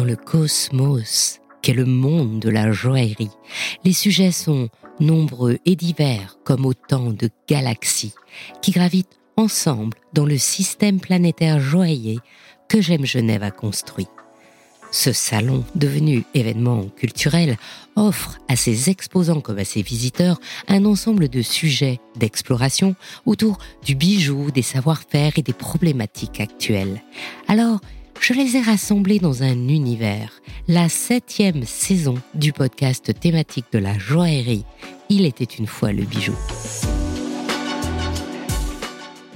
dans le cosmos qu'est le monde de la joaillerie. Les sujets sont nombreux et divers comme autant de galaxies qui gravitent ensemble dans le système planétaire joaillier que J'aime Genève a construit. Ce salon, devenu événement culturel, offre à ses exposants comme à ses visiteurs un ensemble de sujets d'exploration autour du bijou, des savoir-faire et des problématiques actuelles. Alors, je les ai rassemblés dans un univers, la septième saison du podcast thématique de la joaillerie. Il était une fois le bijou.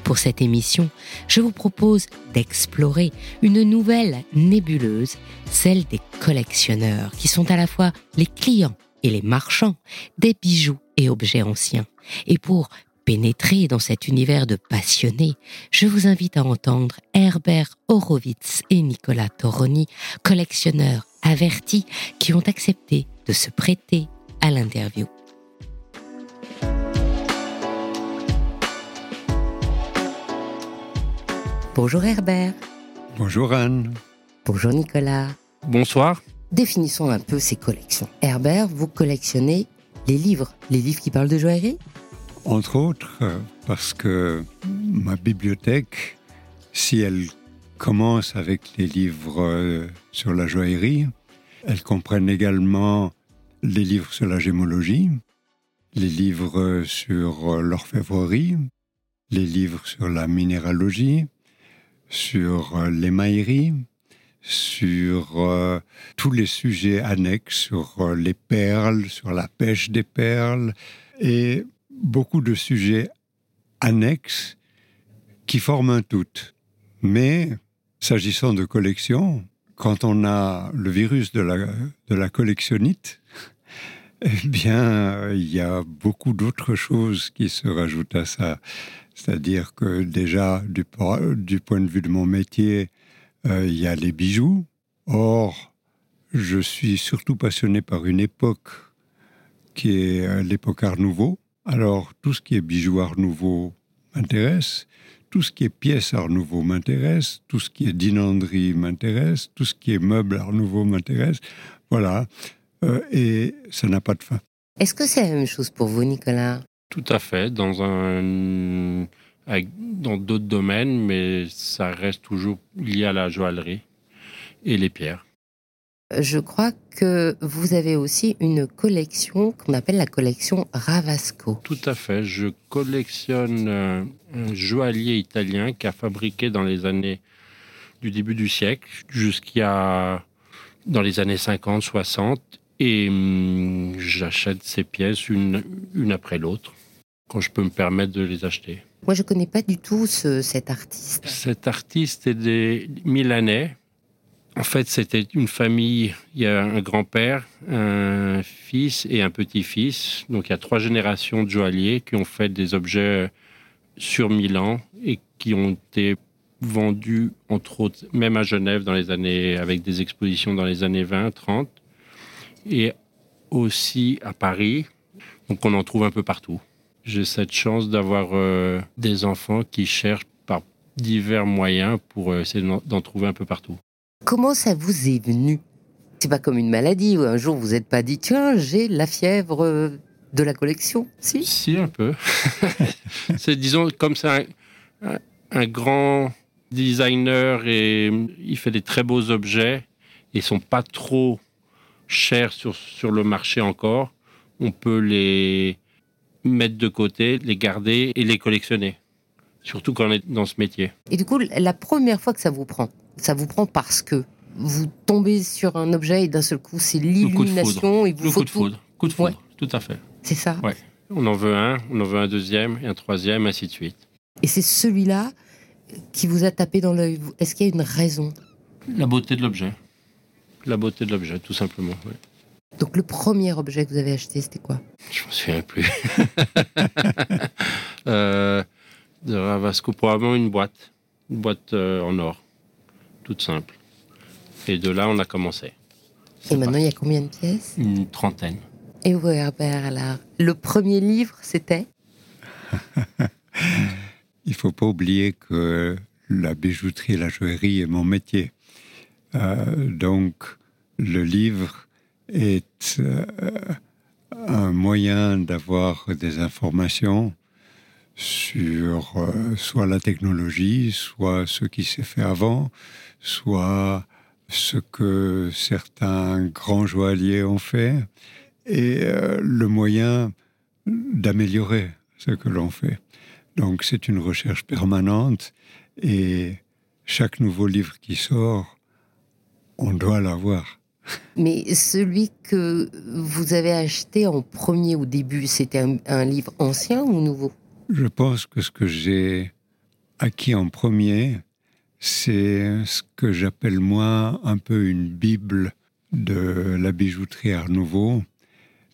Pour cette émission, je vous propose d'explorer une nouvelle nébuleuse, celle des collectionneurs, qui sont à la fois les clients et les marchands des bijoux et objets anciens. Et pour pénétrer dans cet univers de passionnés, je vous invite à entendre Herbert Horowitz et Nicolas Toroni, collectionneurs avertis qui ont accepté de se prêter à l'interview. Bonjour Herbert. Bonjour Anne. Bonjour Nicolas. Bonsoir. Définissons un peu ces collections. Herbert, vous collectionnez les livres, les livres qui parlent de joaillerie? Entre autres, euh, parce que ma bibliothèque, si elle commence avec les livres euh, sur la joaillerie, elle comprenne également les livres sur la gémologie, les livres sur l'orfèvrerie, les livres sur la minéralogie, sur euh, l'émaillerie, sur euh, tous les sujets annexes, sur euh, les perles, sur la pêche des perles, et beaucoup de sujets annexes qui forment un tout. Mais s'agissant de collection, quand on a le virus de la, collectionnite, eh bien, il y a beaucoup d'autres choses qui se rajoutent à ça. C'est-à-dire que déjà, du, du, point de vue de mon métier, euh, il y a les bijoux. Or, je suis surtout passionné par une époque qui est euh, l'époque Art Nouveau. Alors, tout ce qui est bijoux Art Nouveau m'intéresse, tout ce qui est pièces Art Nouveau m'intéresse, tout ce qui est dinanderie m'intéresse, tout ce qui est meubles Art Nouveau m'intéresse. Voilà. Euh, et ça n'a pas de fin. Est-ce que c'est la même chose pour vous, Nicolas? Tout à fait, dans un dans d'autres domaines, mais ça reste toujours lié à la joaillerie et les pierres. Je crois que vous avez aussi une collection qu'on appelle la collection Ravasco. Tout à fait. Je collectionne euh, un joaillier italien qui a fabriqué dans les années du début du siècle jusqu'à dans les années 50, 60. Et hum, j'achète ces pièces une, une après l'autre quand je peux me permettre de les acheter. Moi, je ne connais pas du tout cet artiste. Cet artiste est des Milanais. En fait, c'était une famille. Il y a un grand-père, un fils et un petit-fils. Donc, il y a trois générations de joailliers qui ont fait des objets sur Milan et qui ont été vendus, entre autres, même à Genève dans les années, avec des expositions dans les années 20, 30, et aussi à Paris. Donc, on en trouve un peu partout. J'ai cette chance d'avoir euh, des enfants qui cherchent par divers moyens pour euh, essayer d'en trouver un peu partout. Comment ça vous est venu? C'est pas comme une maladie où un jour vous n'êtes pas dit tiens j'ai la fièvre de la collection, si? Si un peu. c'est disons comme ça un, un, grand designer et il fait des très beaux objets et ils sont pas trop chers sur sur le marché encore. On peut les mettre de côté, les garder et les collectionner. Surtout quand on est dans ce métier. Et du coup, la première fois que ça vous prend, ça vous prend parce que vous tombez sur un objet et d'un seul coup, c'est l'illumination. Il vous faut coup de foudre. Coup de foudre, tout à fait. C'est ça Ouais. On en veut un, on en veut un deuxième, et un troisième, ainsi de suite. Et c'est celui-là qui vous a tapé dans l'œil. Est-ce qu'il y a une raison? La beauté de l'objet. La beauté de l'objet, tout simplement. Donc le premier objet que vous avez acheté, c'était quoi? Je m'en souviens plus. euh, de Ravasco, probablement une boîte. Une boîte euh, en or. Toute simple. Et de là, on a commencé. Et maintenant, il y a combien de pièces? Une trentaine. Et vous, Herbert, alors Le premier livre, c'était? Il faut pas oublier que la bijouterie et la joaillerie est mon métier. Euh, donc, le livre est euh, un moyen d'avoir des informations sur euh, soit la technologie, soit ce qui s'est fait avant, soit ce que certains grands joailliers ont fait, et euh, le moyen d'améliorer ce que l'on fait. Donc c'est une recherche permanente et chaque nouveau livre qui sort, on doit l'avoir. Mais celui que vous avez acheté en premier au début, c'était un, un livre ancien ou nouveau? Je pense que ce que j'ai acquis en premier, c'est ce que j'appelle moi un peu une bible de la bijouterie Art Nouveau.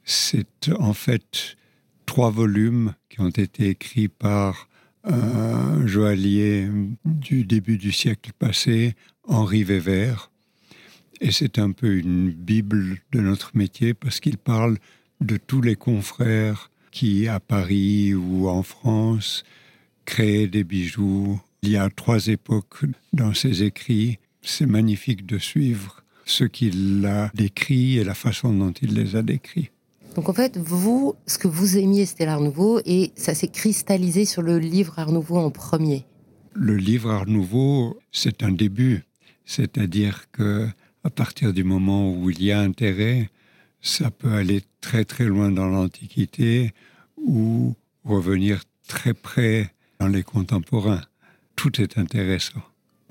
C'est en fait trois volumes qui ont été écrits par un joaillier du début du siècle passé, Henri Weber. Et c'est un peu une bible de notre métier parce qu'il parle de tous les confrères qui, à Paris ou en France, créaient des bijoux. Il y a trois époques dans ses écrits. C'est magnifique de suivre ce qu'il a décrit et la façon dont il les a décrits. Donc en fait, vous, ce que vous aimiez, c'était l'Art Nouveau et ça s'est cristallisé sur le livre Art Nouveau en premier. Le livre Art Nouveau, c'est un début. C'est-à-dire que à partir du moment où il y a intérêt, ça peut aller très très loin dans l'Antiquité ou revenir très près dans les contemporains. Tout est intéressant.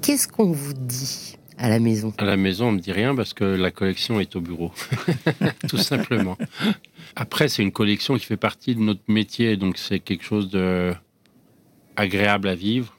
Qu'est-ce qu'on vous dit à la maison? À la maison, on me dit rien parce que la collection est au bureau, tout simplement. Après, c'est une collection qui fait partie de notre métier, donc c'est quelque chose de agréable à vivre,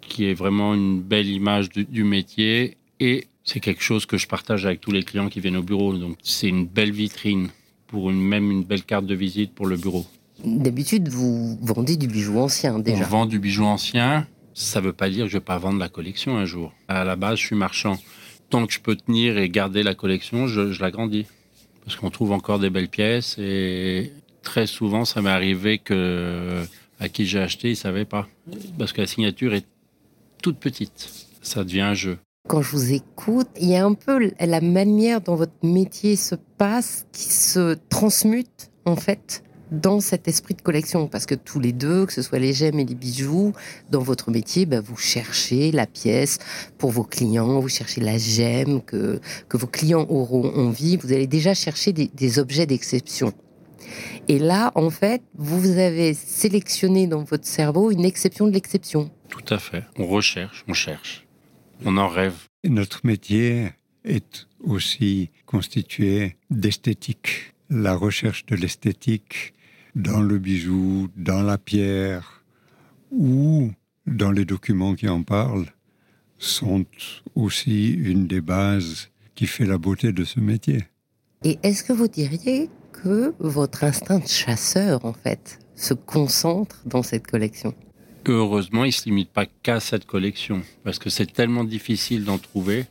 qui est vraiment une belle image du, du métier et c'est quelque chose que je partage avec tous les clients qui viennent au bureau. Donc c'est une belle vitrine pour une, même une belle carte de visite pour le bureau. D'habitude, vous vendez du bijou ancien déjà. On vend du bijou ancien. Ça ne veut pas dire que je vais pas vendre la collection un jour. À la base, je suis marchand. Tant que je peux tenir et garder la collection, je, je l'agrandis. Parce qu'on trouve encore des belles pièces et très souvent, ça m'est arrivé que à qui j'ai acheté, il ne savait pas. Parce que la signature est toute petite. Ça devient un jeu. Quand je vous écoute, il y a un peu la manière dont votre métier se passe qui se transmute en fait dans cet esprit de collection parce que tous les deux, que ce soit les gemmes et les bijoux, dans votre métier, bah, vous cherchez la pièce pour vos clients, vous cherchez la gemme que, que vos clients auront envie, vous allez déjà chercher des, des objets d'exception. Et là, en fait, vous avez sélectionné dans votre cerveau une exception de l'exception. Tout à fait. On recherche, on cherche. On en rêve. Et notre métier est aussi constitué d'esthétique. La recherche de l'esthétique dans le bijou, dans la pierre ou dans les documents qui en parlent sont aussi une des bases qui fait la beauté de ce métier. Et est-ce que vous diriez que votre instinct de chasseur, en fait, se concentre dans cette collection? Heureusement, il ne se limite pas qu'à cette collection, parce que c'est tellement difficile d'en trouver.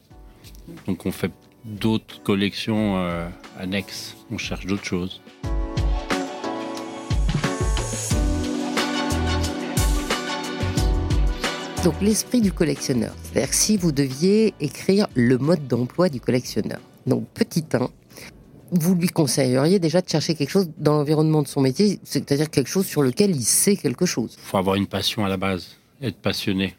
Donc on fait d'autres collections euh, annexes, on cherche d'autres choses. Donc l'esprit du collectionneur, c'est-à-dire si vous deviez écrire le mode d'emploi du collectionneur, donc petit 1, vous lui conseilleriez déjà de chercher quelque chose dans l'environnement de son métier, c'est-à-dire quelque chose sur lequel il sait quelque chose. Il faut avoir une passion à la base, être passionné,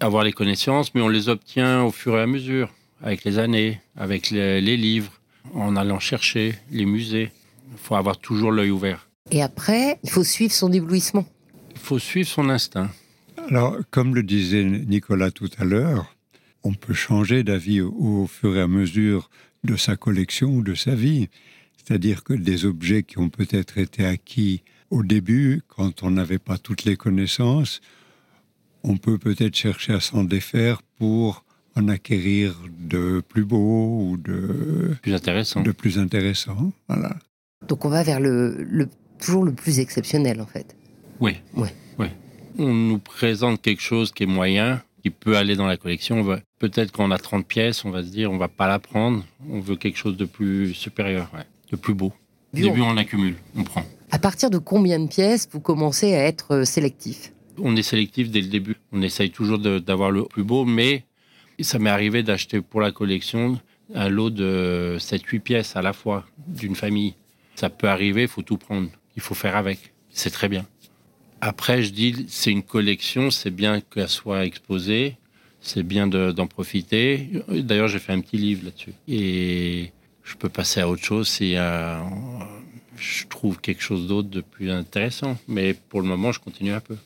avoir les connaissances, mais on les obtient au fur et à mesure, avec les années, avec les, les livres, en allant chercher les musées. Il faut avoir toujours l'œil ouvert. Et après, il faut suivre son éblouissement. Il faut suivre son instinct. Alors, comme le disait Nicolas tout à l'heure, on peut changer d'avis au, au, fur et à mesure de sa collection ou de sa vie. C'est-à-dire que des objets qui ont peut-être été acquis au début, quand on n'avait pas toutes les connaissances, on peut peut-être chercher à s'en défaire pour en acquérir de plus beaux ou de plus intéressant. De plus intéressant, voilà. Donc on va vers le, le toujours le plus exceptionnel en fait. Oui. Oui. oui. On nous présente quelque chose qui est moyen, qui peut aller dans la collection. Va... Peut-être qu'on a 30 pièces, on va se dire on va pas la prendre, on veut quelque chose de plus supérieur, ouais. de plus beau. Au début, on accumule, on prend. À partir de combien de pièces vous commencez à être sélectif? On est sélectif dès le début. On essaye toujours d'avoir le plus beau, mais Ça m'est arrivé d'acheter pour la collection un lot de 7-8 pièces à la fois d'une famille. Ça peut arriver, il faut tout prendre. Il faut faire avec. C'est très bien. Après, je dis, c'est une collection, c'est bien qu'elle soit exposée, c'est bien d'en profiter. D'ailleurs, j'ai fait un petit livre là-dessus. Et je peux passer à autre chose si euh, je trouve quelque chose d'autre de plus intéressant. Mais pour le moment, je continue un peu.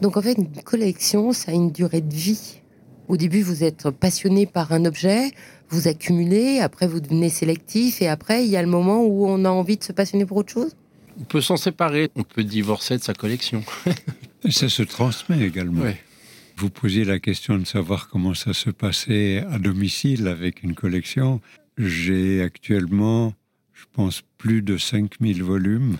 Donc en fait, une collection, ça a une durée de vie. Au début, vous êtes passionné par un objet, vous accumulez, après vous devenez sélectif, et après, il y a le moment où on a envie de se passionner pour autre chose? On peut s'en séparer, on peut divorcer de sa collection. et ça se transmet également. Vous posiez la question de savoir comment ça se passait à domicile avec une collection. J'ai actuellement, je pense, plus de 5000 volumes.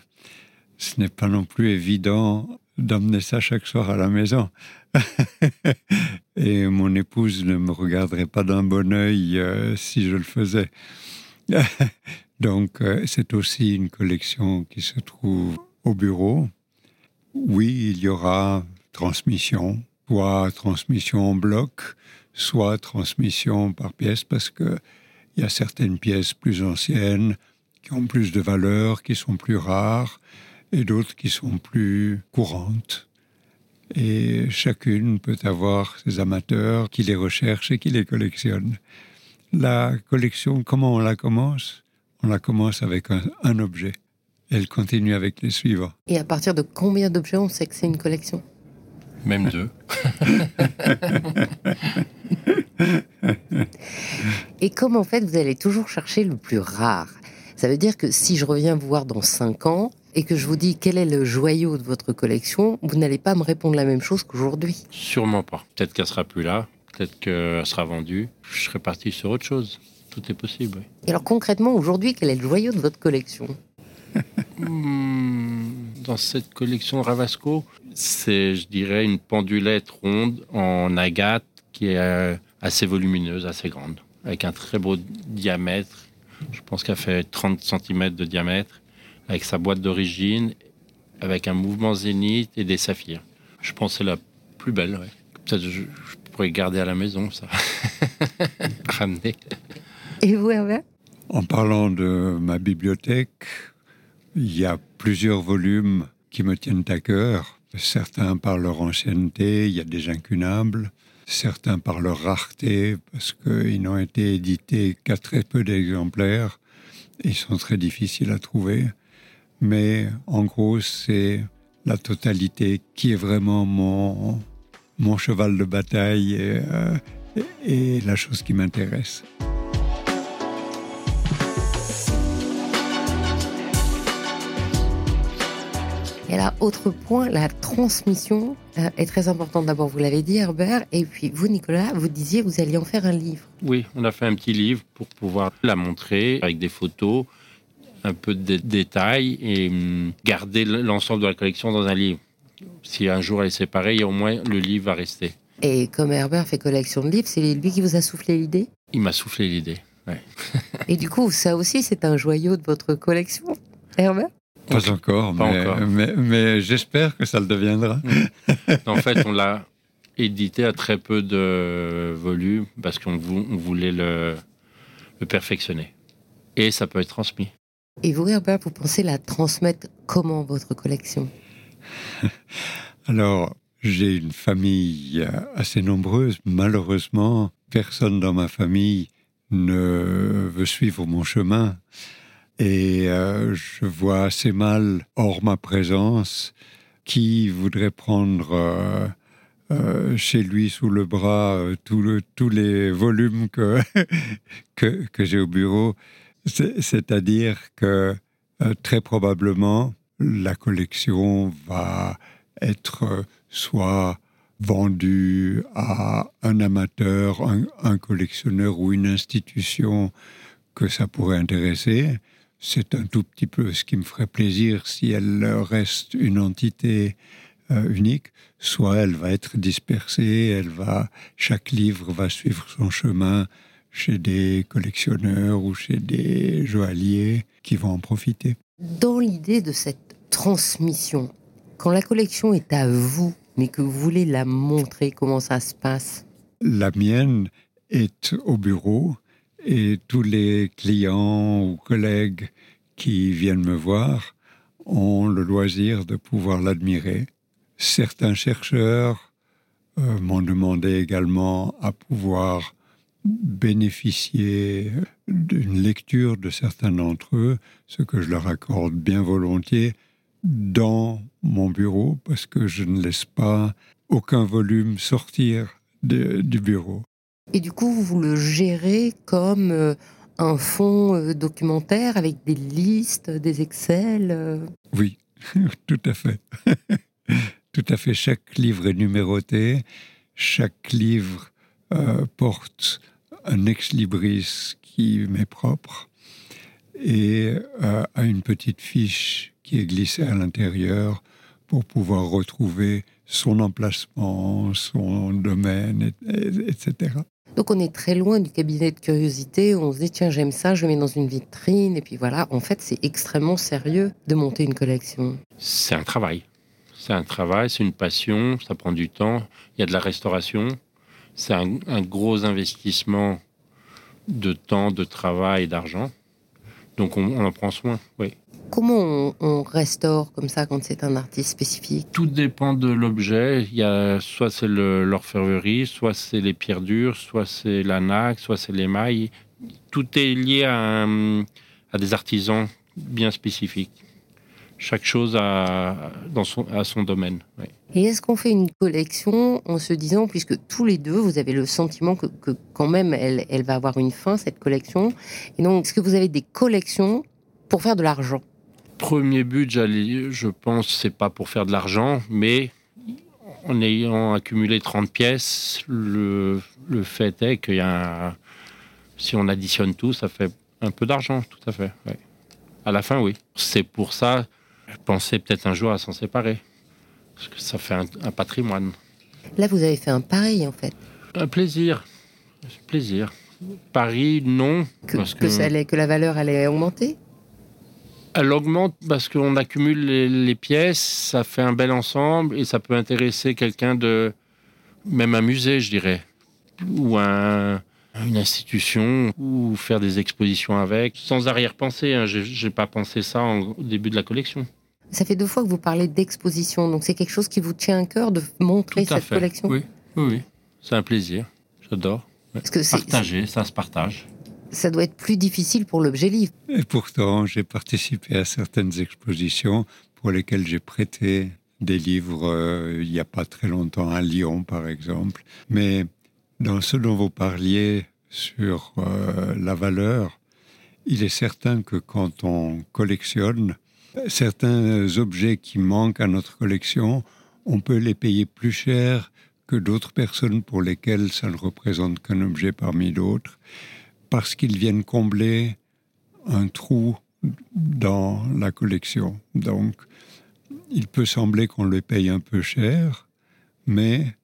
Ce n'est pas non plus évident d'emmener ça chaque soir à la maison. Et mon épouse ne me regarderait pas d'un bon œil euh, si je le faisais. Donc, euh, c'est aussi une collection qui se trouve au bureau. Oui, il y aura transmission, soit transmission en bloc, soit transmission par pièce, parce que il y a certaines pièces plus anciennes qui ont plus de valeur, qui sont plus rares, et d'autres qui sont plus courantes. Et chacune peut avoir ses amateurs qui les recherchent et qui les collectionnent. La collection, comment on la commence? On la commence avec un, un objet. Elle continue avec les suivants. Et à partir de combien d'objets on sait que c'est une collection? Même deux. et comme en fait vous allez toujours chercher le plus rare, ça veut dire que si je reviens vous voir dans cinq ans, et que je vous dis quel est le joyau de votre collection, vous n'allez pas me répondre la même chose qu'aujourd'hui. Sûrement pas. Peut-être qu'elle sera plus là, peut-être qu'elle sera vendue. Je serai parti sur autre chose. Tout est possible. Et alors concrètement, aujourd'hui, quel est le joyau de votre collection? Hmm, Dans cette collection Ravasco, c'est, je dirais, une pendulette ronde en agate qui est euh, assez volumineuse, assez grande, avec un très beau diamètre. Je pense qu'elle fait 30 cm de diamètre avec sa boîte d'origine, avec un mouvement zénith et des saphirs. Je pense que c'est la plus belle. Peut-être je, je, pourrais garder à la maison, ça. Ramener. Et vous, Herbert? En parlant de ma bibliothèque, il y a plusieurs volumes qui me tiennent à cœur. Certains par leur ancienneté, il y a des incunables. Certains par leur rareté, parce qu'ils n'ont été édités qu'à très peu d'exemplaires. Ils sont très difficiles à trouver mais en gros, c'est la totalité qui est vraiment mon, mon cheval de bataille et, euh, et la chose qui m'intéresse. Et là, autre point, la transmission euh, est très importante. D'abord, vous l'avez dit, Herbert, et puis vous, Nicolas, vous disiez que vous alliez en faire un livre. Oui, on a fait un petit livre pour pouvoir la montrer avec des photos, un peu de détails et hum, garder l'ensemble de la collection dans un livre. Si un jour elle est séparée, au moins le livre va rester. Et comme Herbert fait collection de livres, c'est lui qui vous a soufflé l'idée? Il m'a soufflé l'idée, ouais. et du coup, ça aussi, c'est un joyau de votre collection, Herbert? Pas encore, Pas mais, encore. mais, mais j'espère que ça le deviendra. en fait, on l'a édité à très peu de volume parce qu'on voulait le, le perfectionner. Et ça peut être transmis. Et vous, Herbert, vous pensez la transmettre comment, votre collection? Alors, j'ai une famille assez nombreuse. Malheureusement, personne dans ma famille ne veut suivre mon chemin. Et euh, je vois assez mal, hors ma présence, qui voudrait prendre euh, euh, chez lui sous le bras tous les volumes que, que, j'ai au bureau. C'est-à-dire que très probablement, la collection va être soit vendue à un amateur, un, collectionneur ou une institution que ça pourrait intéresser. C'est un tout petit peu ce qui me ferait plaisir si elle reste une entité euh, unique, soit elle va être dispersée, elle va, chaque livre va suivre son chemin chez des collectionneurs ou chez des joailliers qui vont en profiter. Dans l'idée de cette transmission, quand la collection est à vous, mais que vous voulez la montrer, comment ça se passe? La mienne est au bureau et tous les clients ou collègues qui viennent me voir ont le loisir de pouvoir l'admirer. Certains chercheurs euh, m'ont demandé également à pouvoir bénéficier d'une lecture de certains d'entre eux, ce que je leur accorde bien volontiers dans mon bureau, parce que je ne laisse pas aucun volume sortir du bureau. Et du coup, vous le gérez comme euh, un fonds euh, documentaire avec des listes, des Excel euh Oui, tout à fait. tout à fait. Chaque livre est numéroté. Chaque livre porte un ex-libris qui m'est propre et a une petite fiche qui est glissée à l'intérieur pour pouvoir retrouver son emplacement, son domaine, etc. Donc on est très loin du cabinet de curiosité où on se dit tiens j'aime ça, je le mets dans une vitrine et puis voilà. En fait c'est extrêmement sérieux de monter une collection. C'est un travail. C'est un travail, c'est une passion, ça prend du temps. Il y a de la restauration. C'est un, gros investissement de temps, de travail d'argent. Donc on, on en prend soin, oui. Comment on, restaure comme ça quand c'est un artiste spécifique? Tout dépend de l'objet. Il y a soit c'est l'orfèvrerie, soit c'est les pierres dures, soit c'est la naque, soit c'est l'émail. Tout est lié à, à, des artisans bien spécifiques. Chaque chose a, dans son, domaine. Et est-ce qu'on fait une collection en se disant, puisque tous les deux, vous avez le sentiment que, que quand même elle, elle va avoir une fin, cette collection, et donc est-ce que vous avez des collections pour faire de l'argent? Premier but, je pense, c'est pas pour faire de l'argent, mais en ayant accumulé 30 pièces, le, fait est qu'il y a si on additionne tout, ça fait un peu d'argent, tout à fait. À la fin, oui. C'est pour ça, je pensais peut-être un jour à s'en séparer. Parce que ça fait un, patrimoine. Là, vous avez fait un pari, en fait. Un plaisir. Plaisir. Paris, non. Que, que, ça allait, que la valeur allait augmenter? Elle augmente parce qu'on accumule les, pièces, ça fait un bel ensemble et ça peut intéresser quelqu'un de. même un musée, je dirais, ou un, une institution, ou faire des expositions avec, sans arrière-pensée. Hein. Je n'ai pas pensé ça au début de la collection. Ça fait deux fois que vous parlez d'exposition, donc c'est quelque chose qui vous tient à cœur de montrer cette collection? Oui, oui, oui. c'est un plaisir. J'adore. Partager, ça se partage ça doit être plus difficile pour l'objet livre. Et pourtant, j'ai participé à certaines expositions pour lesquelles j'ai prêté des livres euh, il n'y a pas très longtemps à Lyon, par exemple. Mais dans ce dont vous parliez sur euh, la valeur, il est certain que quand on collectionne, certains objets qui manquent à notre collection, on peut les payer plus cher que d'autres personnes pour lesquelles ça ne représente qu'un objet parmi d'autres parce qu'ils viennent combler un trou dans la collection. Donc, il peut sembler qu'on les paye un peu cher, mais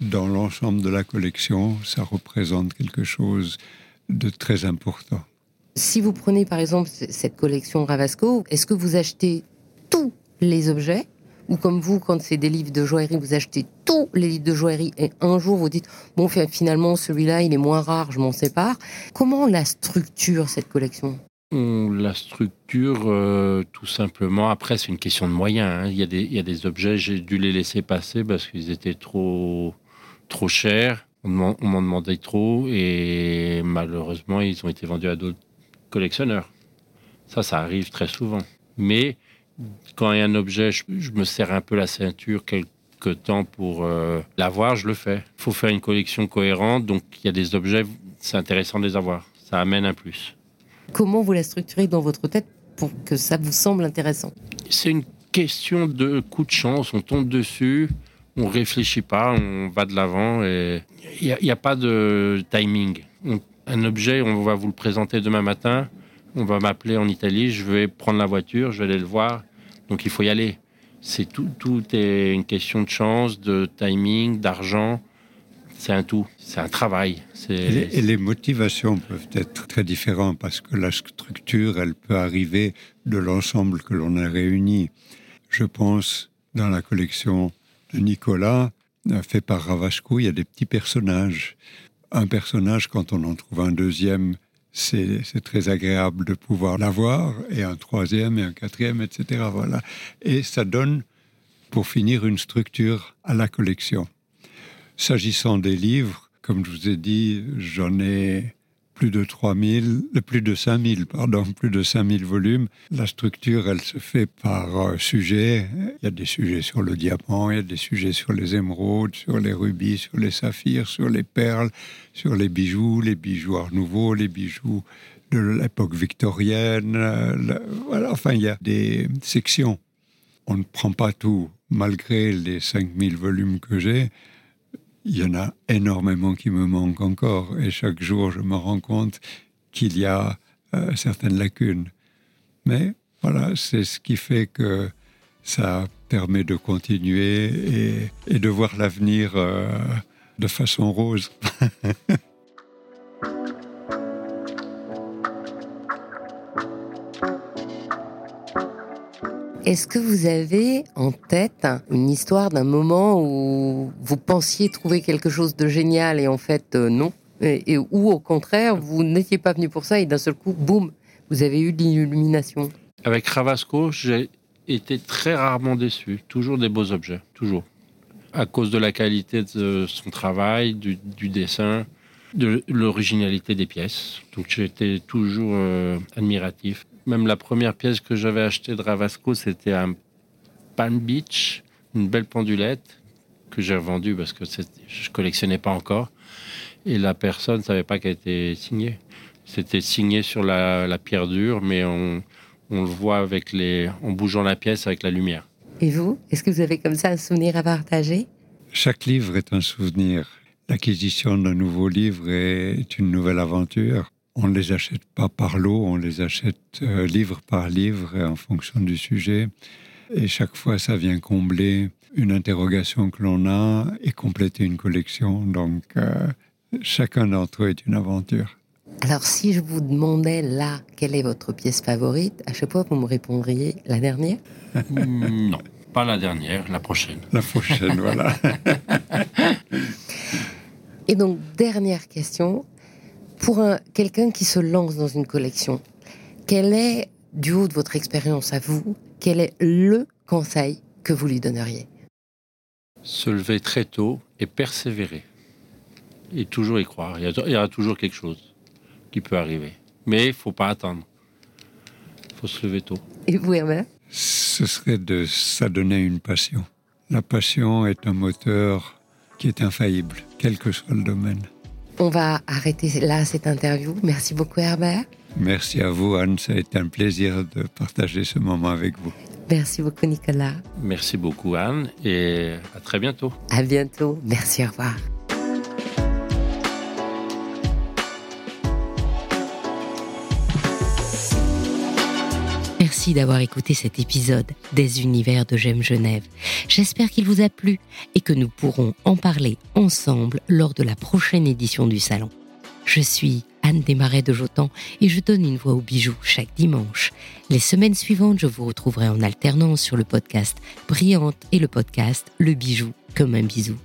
dans l'ensemble de la collection, ça représente quelque chose de très important. Si vous prenez par exemple cette collection Ravasco, est-ce que vous achetez tous les objets ou comme vous, quand c'est des livres de joaillerie, vous achetez tous les livres de joaillerie et un jour vous dites bon finalement celui-là il est moins rare, je m'en sépare. Comment on la structure cette collection? On la structure euh, tout simplement. Après, c'est une question de moyens. Hein. Il, y a des, il y a des objets, j'ai dû les laisser passer parce qu'ils étaient trop, trop chers. On m'en demandait trop et malheureusement, ils ont été vendus à d'autres collectionneurs. Ça, ça arrive très souvent. Mais quand il y a un objet, je, me serre un peu la ceinture quelque temps pour euh, l'avoir, je le fais. Il faut faire une collection cohérente, donc il y a des objets, c'est intéressant de les avoir. Ça amène un plus. Comment vous la structurez dans votre tête pour que ça vous semble intéressant? C'est une question de coup de chance. On tombe dessus, on réfléchit pas, on va de l'avant et il n'y a, pas de timing. un objet, on va vous le présenter demain matin. On va m'appeler en Italie, je vais prendre la voiture, je vais aller le voir. Donc il faut y aller. C'est tout, tout est une question de chance, de timing, d'argent. C'est un tout, c'est un travail. Et les, motivations peuvent être très différentes parce que la structure, elle peut arriver de l'ensemble que l'on a réuni. Je pense dans la collection de Nicolas, fait par Ravachko, il y a des petits personnages. Un personnage, quand on en trouve un deuxième, c'est très agréable de pouvoir l'avoir, et un troisième, et un quatrième, etc. Voilà. Et ça donne, pour finir, une structure à la collection. S'agissant des livres, comme je vous ai dit, j'en ai plus de 3000, plus de 5000, pardon, plus de 5000 volumes. La structure, elle se fait par euh, sujet. Il y a des sujets sur le diamant, il y a des sujets sur les émeraudes, sur les rubis, sur les saphirs, sur les perles, sur les bijoux, les bijoux art nouveau, les bijoux de l'époque victorienne. Euh, voilà, enfin, il y a des sections. On ne prend pas tout, malgré les 5000 volumes que j'ai il y en a énormément qui me manquent encore. Et chaque jour, je me rends compte qu'il y a euh, certaines lacunes. Mais voilà, c'est ce qui fait que ça permet de continuer et, de voir l'avenir euh, de façon rose. Est-ce que vous avez en tête une histoire d'un moment où vous pensiez trouver quelque chose de génial et en fait euh, non et, ou au contraire, vous n'étiez pas venu pour ça et d'un seul coup, boum, vous avez eu l'illumination? Avec Ravasco, j'ai été très rarement déçu. Toujours des beaux objets, toujours. À cause de la qualité de son travail, du, dessin, de l'originalité des pièces. Donc j'étais toujours euh, admiratif. Même la première pièce que j'avais achetée de Ravasco, c'était un Pan Beach, une belle pendulette que j'ai revendue parce que je collectionnais pas encore. Et la personne ne savait pas qu'elle était signée. C'était signé sur la, pierre dure, mais on, le voit avec les, en bougeant la pièce avec la lumière. Et vous, est-ce que vous avez comme ça un souvenir à partager? Chaque livre est un souvenir. L'acquisition d'un nouveau livre est une nouvelle aventure on ne les achète pas par lot, on les achète euh, livre par livre en fonction du sujet. Et chaque fois, ça vient combler une interrogation que l'on a et compléter une collection. Donc, euh, chacun d'entre eux est une aventure. Alors, si je vous demandais là, quelle est votre pièce favorite, à chaque fois, vous me répondriez la dernière? Non, pas la dernière, la prochaine. La prochaine, voilà. Et donc, dernière question, pour quelqu'un qui se lance dans une collection, quel est, du haut de votre expérience à vous, quel est le conseil que vous lui donneriez? Se lever très tôt et persévérer. Et toujours y croire. Il y, aura toujours quelque chose qui peut arriver. Mais il ne faut pas attendre. Il faut se lever tôt. Et vous, Hervé Ce serait de s'adonner une passion. La passion est un moteur qui est infaillible, quel que soit le domaine. On va arrêter là cette interview. Merci beaucoup Herbert. Merci à vous Anne, ça a été un plaisir de partager ce moment avec vous. Merci beaucoup Nicolas. Merci beaucoup Anne et à très bientôt. À bientôt. Merci, au revoir. D'avoir écouté cet épisode des univers de J'aime Genève. J'espère qu'il vous a plu et que nous pourrons en parler ensemble lors de la prochaine édition du salon. Je suis Anne Desmarais de Jotan et je donne une voix aux bijoux chaque dimanche. Les semaines suivantes, je vous retrouverai en alternance sur le podcast Brillante et le podcast Le bijou comme un bisou.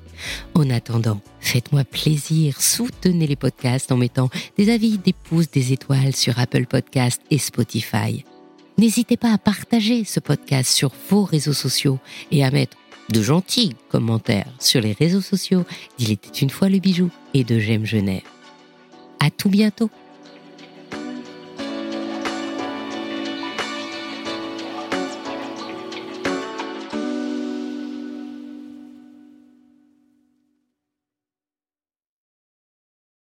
En attendant, faites-moi plaisir, soutenez les podcasts en mettant des avis, des pouces, des étoiles sur Apple Podcasts et Spotify. N'hésitez pas à partager ce podcast sur vos réseaux sociaux et à mettre de gentils commentaires sur les réseaux sociaux d'Il était une fois le bijou et de J'aime Genève. À tout bientôt!